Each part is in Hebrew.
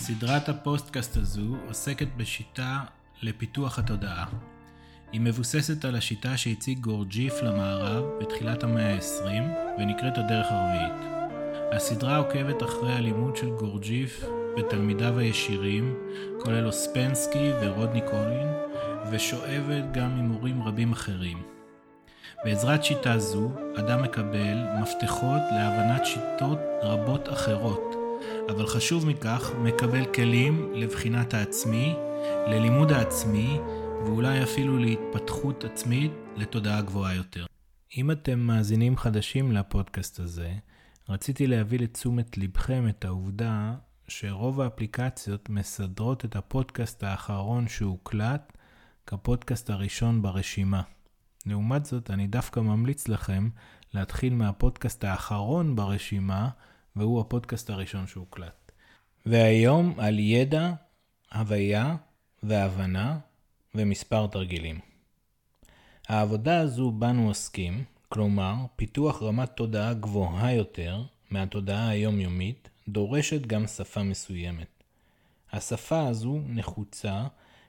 סדרת הפודקאסט הזו עוסקת בשיטה לפיתוח התודעה. היא מבוססת על השיטה שהציג גורג'יף למערב בתחילת המאה ה-20 ונקראת הדרך הרביעית. הסדרה עוקבת אחרי הלימוד של גורג'יף ותלמידיו הישירים, כולל אוספנסקי ורודני קולין, ושואבת גם ממורים רבים אחרים. בעזרת שיטה זו, אדם מקבל מפתחות להבנת שיטות רבות אחרות, אבל חשוב מכך, מקבל כלים לבחינת העצמי, ללימוד העצמי, ואולי אפילו להתפתחות עצמית לתודעה גבוהה יותר. אם אתם מאזינים חדשים לפודקאסט הזה, רציתי להביא לתשומת לבכם את העובדה שרוב האפליקציות מסדרות את הפודקאסט האחרון שהוקלט כפודקאסט הראשון ברשימה. לעומת זאת, אני דווקא ממליץ לכם להתחיל מהפודקאסט האחרון ברשימה, והוא הפודקאסט הראשון שהוקלט. והיום על ידע, הוויה והבנה ומספר תרגילים. העבודה הזו בנו עוסקים, כלומר, פיתוח רמת תודעה גבוהה יותר מהתודעה היומיומית, דורשת גם שפה מסוימת. השפה הזו נחוצה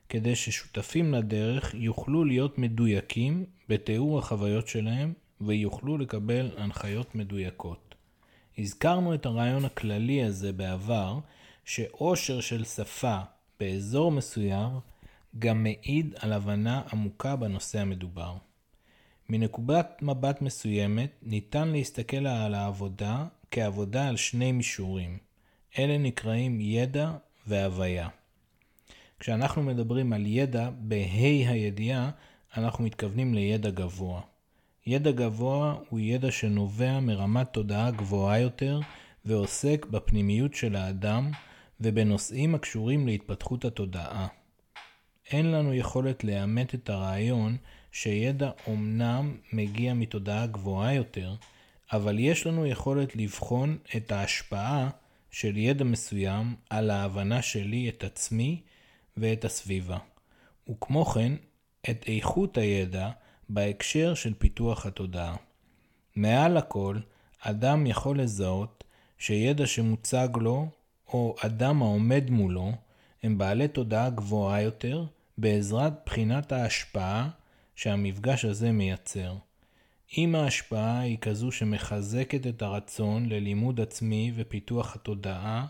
כדי ששותפים לדרך יוכלו להיות מדויקים בתיאור החוויות שלהם ויוכלו לקבל הנחיות מדויקות. הזכרנו את הרעיון הכללי הזה בעבר, שעושר של שפה באזור מסוים גם מעיד על הבנה עמוקה בנושא המדובר. מנקודת מבט מסוימת ניתן להסתכל על העבודה כעבודה על שני מישורים. אלה נקראים ידע והוויה. כשאנחנו מדברים על ידע בה"א הידיעה, אנחנו מתכוונים לידע גבוה. ידע גבוה הוא ידע שנובע מרמת תודעה גבוהה יותר ועוסק בפנימיות של האדם ובנושאים הקשורים להתפתחות התודעה. אין לנו יכולת לאמת את הרעיון שידע אומנם מגיע מתודעה גבוהה יותר, אבל יש לנו יכולת לבחון את ההשפעה של ידע מסוים על ההבנה שלי את עצמי ואת הסביבה, וכמו כן את איכות הידע בהקשר של פיתוח התודעה. מעל לכל, אדם יכול לזהות שידע שמוצג לו, או אדם העומד מולו, הם בעלי תודעה גבוהה יותר, בעזרת בחינת ההשפעה שהמפגש הזה מייצר. אם ההשפעה היא כזו שמחזקת את הרצון ללימוד עצמי ופיתוח התודעה,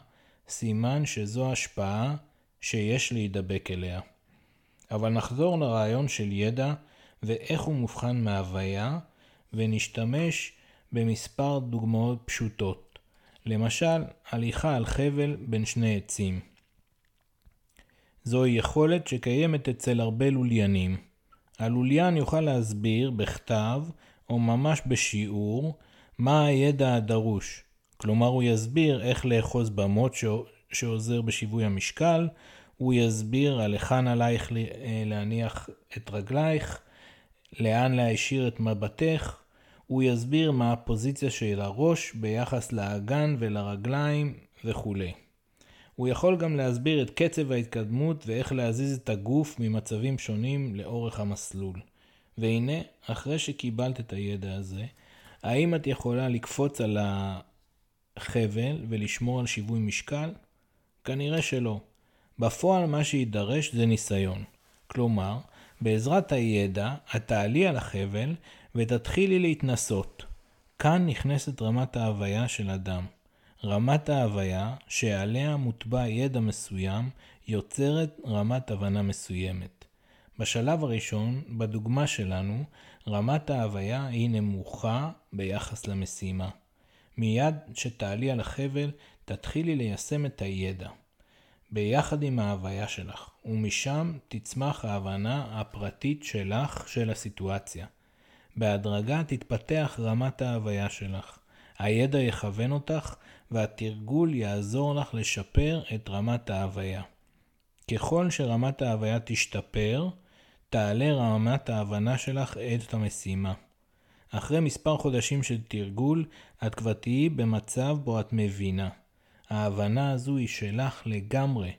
סימן שזו השפעה שיש להידבק אליה. אבל נחזור לרעיון של ידע ואיך הוא מובחן מהוויה, ונשתמש במספר דוגמאות פשוטות. למשל, הליכה על חבל בין שני עצים. זוהי יכולת שקיימת אצל הרבה לוליינים. הלוליין יוכל להסביר בכתב או ממש בשיעור מה הידע הדרוש. כלומר, הוא יסביר איך לאחוז במוט שעוזר בשיווי המשקל, הוא יסביר על היכן עלייך אה, להניח את רגלייך, לאן להישיר את מבטך, הוא יסביר מה הפוזיציה של הראש ביחס לאגן ולרגליים וכולי. הוא יכול גם להסביר את קצב ההתקדמות ואיך להזיז את הגוף ממצבים שונים לאורך המסלול. והנה, אחרי שקיבלת את הידע הזה, האם את יכולה לקפוץ על החבל ולשמור על שיווי משקל? כנראה שלא. בפועל מה שיידרש זה ניסיון. כלומר, בעזרת הידע, את תעלי על החבל ותתחילי להתנסות. כאן נכנסת רמת ההוויה של אדם. רמת ההוויה, שעליה מוטבע ידע מסוים, יוצרת רמת הבנה מסוימת. בשלב הראשון, בדוגמה שלנו, רמת ההוויה היא נמוכה ביחס למשימה. מיד שתעלי על החבל, תתחילי ליישם את הידע. ביחד עם ההוויה שלך, ומשם תצמח ההבנה הפרטית שלך של הסיטואציה. בהדרגה תתפתח רמת ההוויה שלך. הידע יכוון אותך, והתרגול יעזור לך לשפר את רמת ההוויה. ככל שרמת ההוויה תשתפר, תעלה רמת ההבנה שלך את המשימה. אחרי מספר חודשים של תרגול, את כבר תהיי במצב בו את מבינה. ההבנה הזו היא שלך לגמרי.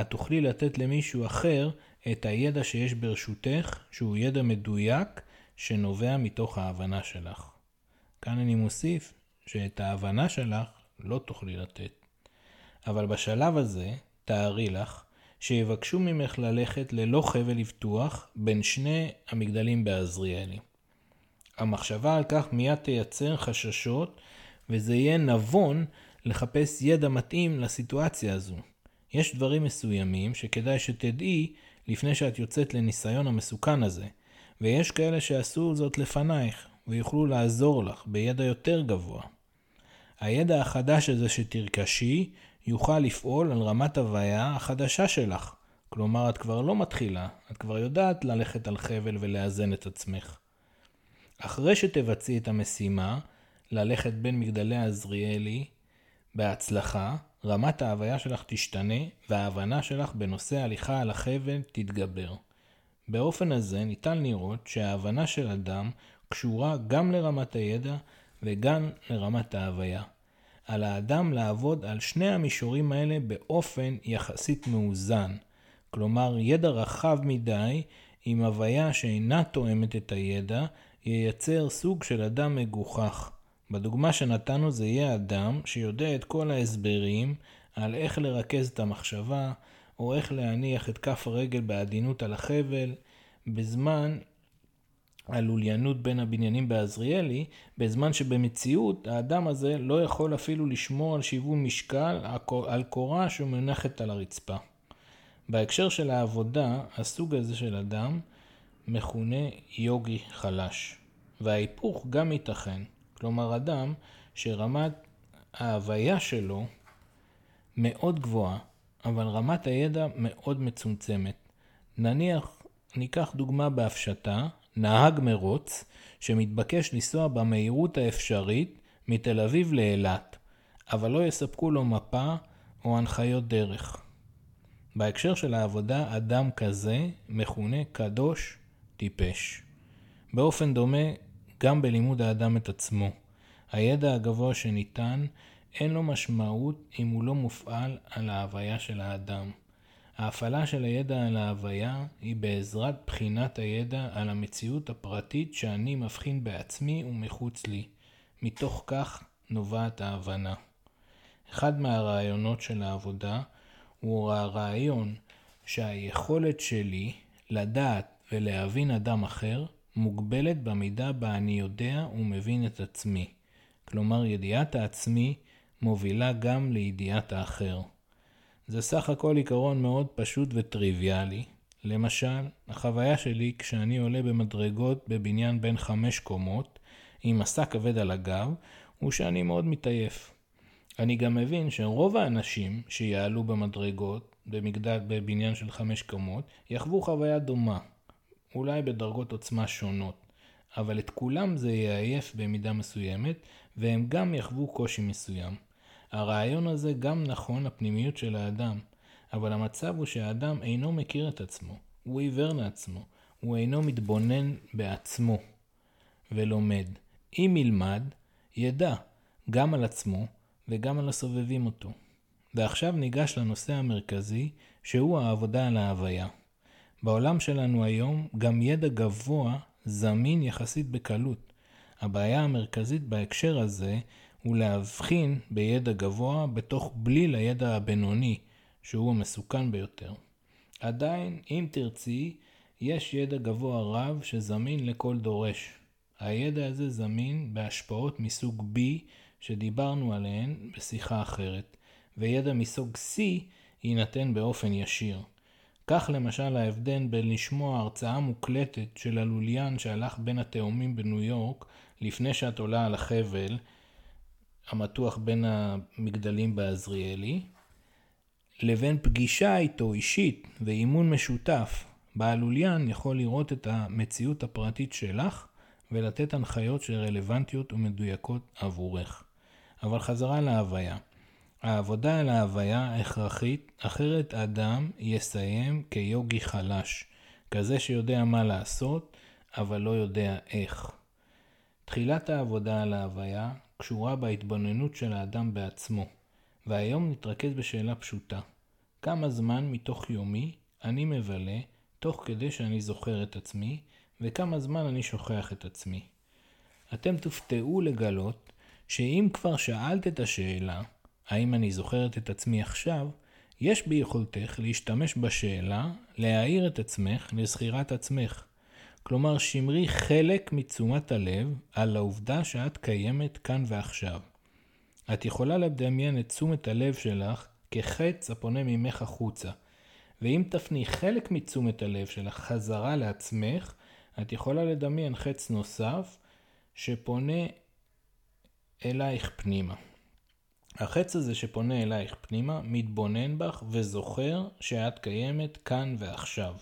את תוכלי לתת למישהו אחר את הידע שיש ברשותך, שהוא ידע מדויק, שנובע מתוך ההבנה שלך. כאן אני מוסיף שאת ההבנה שלך לא תוכלי לתת. אבל בשלב הזה, תארי לך, שיבקשו ממך ללכת ללא חבל לבטוח בין שני המגדלים בעזריאלי. המחשבה על כך מיד תייצר חששות, וזה יהיה נבון לחפש ידע מתאים לסיטואציה הזו. יש דברים מסוימים שכדאי שתדעי לפני שאת יוצאת לניסיון המסוכן הזה, ויש כאלה שעשו זאת לפנייך, ויוכלו לעזור לך בידע יותר גבוה. הידע החדש הזה שתרכשי, יוכל לפעול על רמת הוויה החדשה שלך. כלומר, את כבר לא מתחילה, את כבר יודעת ללכת על חבל ולאזן את עצמך. אחרי שתבצעי את המשימה, ללכת בין מגדלי עזריאלי בהצלחה, רמת ההוויה שלך תשתנה וההבנה שלך בנושא הליכה על החבל תתגבר. באופן הזה ניתן לראות שההבנה של אדם קשורה גם לרמת הידע וגם לרמת ההוויה. על האדם לעבוד על שני המישורים האלה באופן יחסית מאוזן. כלומר, ידע רחב מדי עם הוויה שאינה תואמת את הידע, ייצר סוג של אדם מגוחך. בדוגמה שנתנו זה יהיה אדם שיודע את כל ההסברים על איך לרכז את המחשבה, או איך להניח את כף הרגל בעדינות על החבל, בזמן הלוליינות בין הבניינים בעזריאלי, בזמן שבמציאות האדם הזה לא יכול אפילו לשמור על שיווי משקל על קורה שמונחת על הרצפה. בהקשר של העבודה, הסוג הזה של אדם מכונה יוגי חלש, וההיפוך גם ייתכן. כלומר, אדם שרמת ההוויה שלו מאוד גבוהה, אבל רמת הידע מאוד מצומצמת. נניח, ניקח דוגמה בהפשטה, נהג מרוץ שמתבקש לנסוע במהירות האפשרית מתל אביב לאילת, אבל לא יספקו לו מפה או הנחיות דרך. בהקשר של העבודה, אדם כזה מכונה קדוש טיפש. באופן דומה, גם בלימוד האדם את עצמו. הידע הגבוה שניתן, אין לו משמעות אם הוא לא מופעל על ההוויה של האדם. ההפעלה של הידע על ההוויה היא בעזרת בחינת הידע על המציאות הפרטית שאני מבחין בעצמי ומחוץ לי. מתוך כך נובעת ההבנה. אחד מהרעיונות של העבודה הוא הרעיון שהיכולת שלי לדעת ולהבין אדם אחר מוגבלת במידה בה אני יודע ומבין את עצמי. כלומר, ידיעת העצמי מובילה גם לידיעת האחר. זה סך הכל עיקרון מאוד פשוט וטריוויאלי. למשל, החוויה שלי כשאני עולה במדרגות בבניין בין חמש קומות, עם מסע כבד על הגב, הוא שאני מאוד מתעייף. אני גם מבין שרוב האנשים שיעלו במדרגות במגדל, בבניין של חמש קומות, יחוו חוויה דומה, אולי בדרגות עוצמה שונות, אבל את כולם זה יעייף במידה מסוימת, והם גם יחוו קושי מסוים. הרעיון הזה גם נכון לפנימיות של האדם, אבל המצב הוא שהאדם אינו מכיר את עצמו, הוא עיוור לעצמו, הוא אינו מתבונן בעצמו ולומד. אם ילמד, ידע גם על עצמו וגם על הסובבים אותו. ועכשיו ניגש לנושא המרכזי, שהוא העבודה על ההוויה. בעולם שלנו היום גם ידע גבוה זמין יחסית בקלות. הבעיה המרכזית בהקשר הזה הוא להבחין בידע גבוה בתוך בליל הידע הבינוני, שהוא המסוכן ביותר. עדיין, אם תרצי, יש ידע גבוה רב שזמין לכל דורש. הידע הזה זמין בהשפעות מסוג B שדיברנו עליהן בשיחה אחרת, וידע מסוג C יינתן באופן ישיר. כך למשל ההבדל בין לשמוע הרצאה מוקלטת של הלוליין שהלך בין התאומים בניו יורק לפני שאת עולה על החבל המתוח בין המגדלים בעזריאלי, לבין פגישה איתו אישית ואימון משותף, בה הלוליין יכול לראות את המציאות הפרטית שלך ולתת הנחיות שרלוונטיות ומדויקות עבורך. אבל חזרה להוויה. העבודה על ההוויה הכרחית, אחרת אדם יסיים כיוגי חלש, כזה שיודע מה לעשות, אבל לא יודע איך. תחילת העבודה על ההוויה קשורה בהתבוננות של האדם בעצמו, והיום נתרכז בשאלה פשוטה: כמה זמן מתוך יומי אני מבלה תוך כדי שאני זוכר את עצמי, וכמה זמן אני שוכח את עצמי. אתם תופתעו לגלות שאם כבר שאלת את השאלה, האם אני זוכרת את עצמי עכשיו, יש ביכולתך להשתמש בשאלה להעיר את עצמך לזכירת עצמך. כלומר, שמרי חלק מתשומת הלב על העובדה שאת קיימת כאן ועכשיו. את יכולה לדמיין את תשומת הלב שלך כחץ הפונה ממך החוצה. ואם תפני חלק מתשומת הלב שלך חזרה לעצמך, את יכולה לדמיין חץ נוסף שפונה אלייך פנימה. החץ הזה שפונה אלייך פנימה מתבונן בך וזוכר שאת קיימת כאן ועכשיו.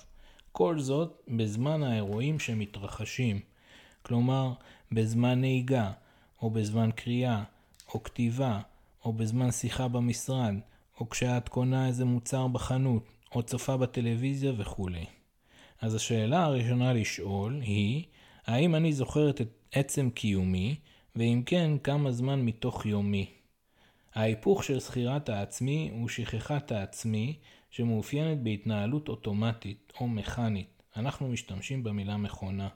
כל זאת בזמן האירועים שמתרחשים. כלומר, בזמן נהיגה, או בזמן קריאה, או כתיבה, או בזמן שיחה במשרד, או כשאת קונה איזה מוצר בחנות, או צופה בטלוויזיה וכולי. אז השאלה הראשונה לשאול היא, האם אני זוכרת את עצם קיומי, ואם כן, כמה זמן מתוך יומי? ההיפוך של זכירת העצמי הוא שכחת העצמי, שמאופיינת בהתנהלות אוטומטית או מכנית. אנחנו משתמשים במילה מכונה.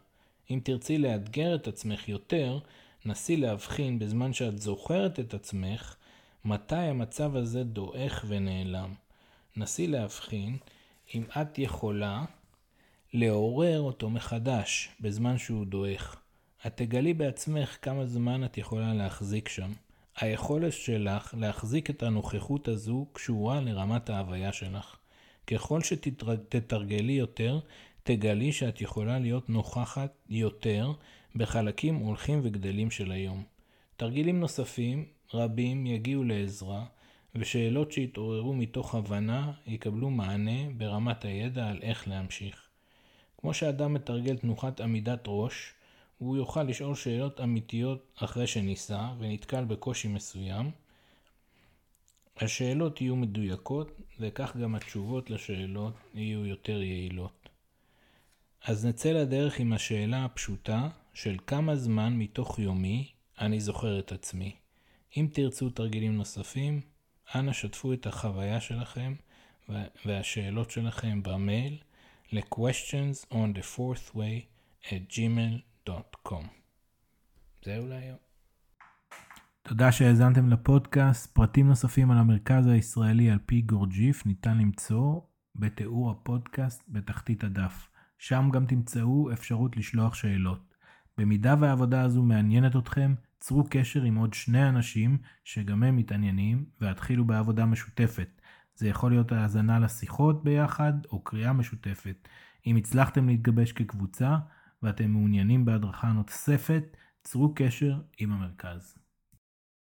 אם תרצי לאתגר את עצמך יותר, נסי להבחין בזמן שאת זוכרת את עצמך, מתי המצב הזה דועך ונעלם. נסי להבחין אם את יכולה לעורר אותו מחדש בזמן שהוא דועך. את תגלי בעצמך כמה זמן את יכולה להחזיק שם. היכולת שלך להחזיק את הנוכחות הזו קשורה לרמת ההוויה שלך. ככל שתתרגלי יותר, תגלי שאת יכולה להיות נוכחת יותר בחלקים הולכים וגדלים של היום. תרגילים נוספים, רבים, יגיעו לעזרה, ושאלות שיתעוררו מתוך הבנה יקבלו מענה ברמת הידע על איך להמשיך. כמו שאדם מתרגל תנוחת עמידת ראש, הוא יוכל לשאול שאלות אמיתיות אחרי שניסה ונתקל בקושי מסוים. השאלות יהיו מדויקות, וכך גם התשובות לשאלות יהיו יותר יעילות. אז נצא לדרך עם השאלה הפשוטה של כמה זמן מתוך יומי אני זוכר את עצמי. אם תרצו תרגילים נוספים, אנא שתפו את החוויה שלכם והשאלות שלכם במייל ל-questions on the fourth way at gmail.com. זהו להיום. תודה שהאזנתם לפודקאסט. פרטים נוספים על המרכז הישראלי על פי גורג'יף ניתן למצוא בתיאור הפודקאסט בתחתית הדף. שם גם תמצאו אפשרות לשלוח שאלות. במידה והעבודה הזו מעניינת אתכם, צרו קשר עם עוד שני אנשים שגם הם מתעניינים והתחילו בעבודה משותפת. זה יכול להיות האזנה לשיחות ביחד או קריאה משותפת. אם הצלחתם להתגבש כקבוצה ואתם מעוניינים בהדרכה נוספת, צרו קשר עם המרכז.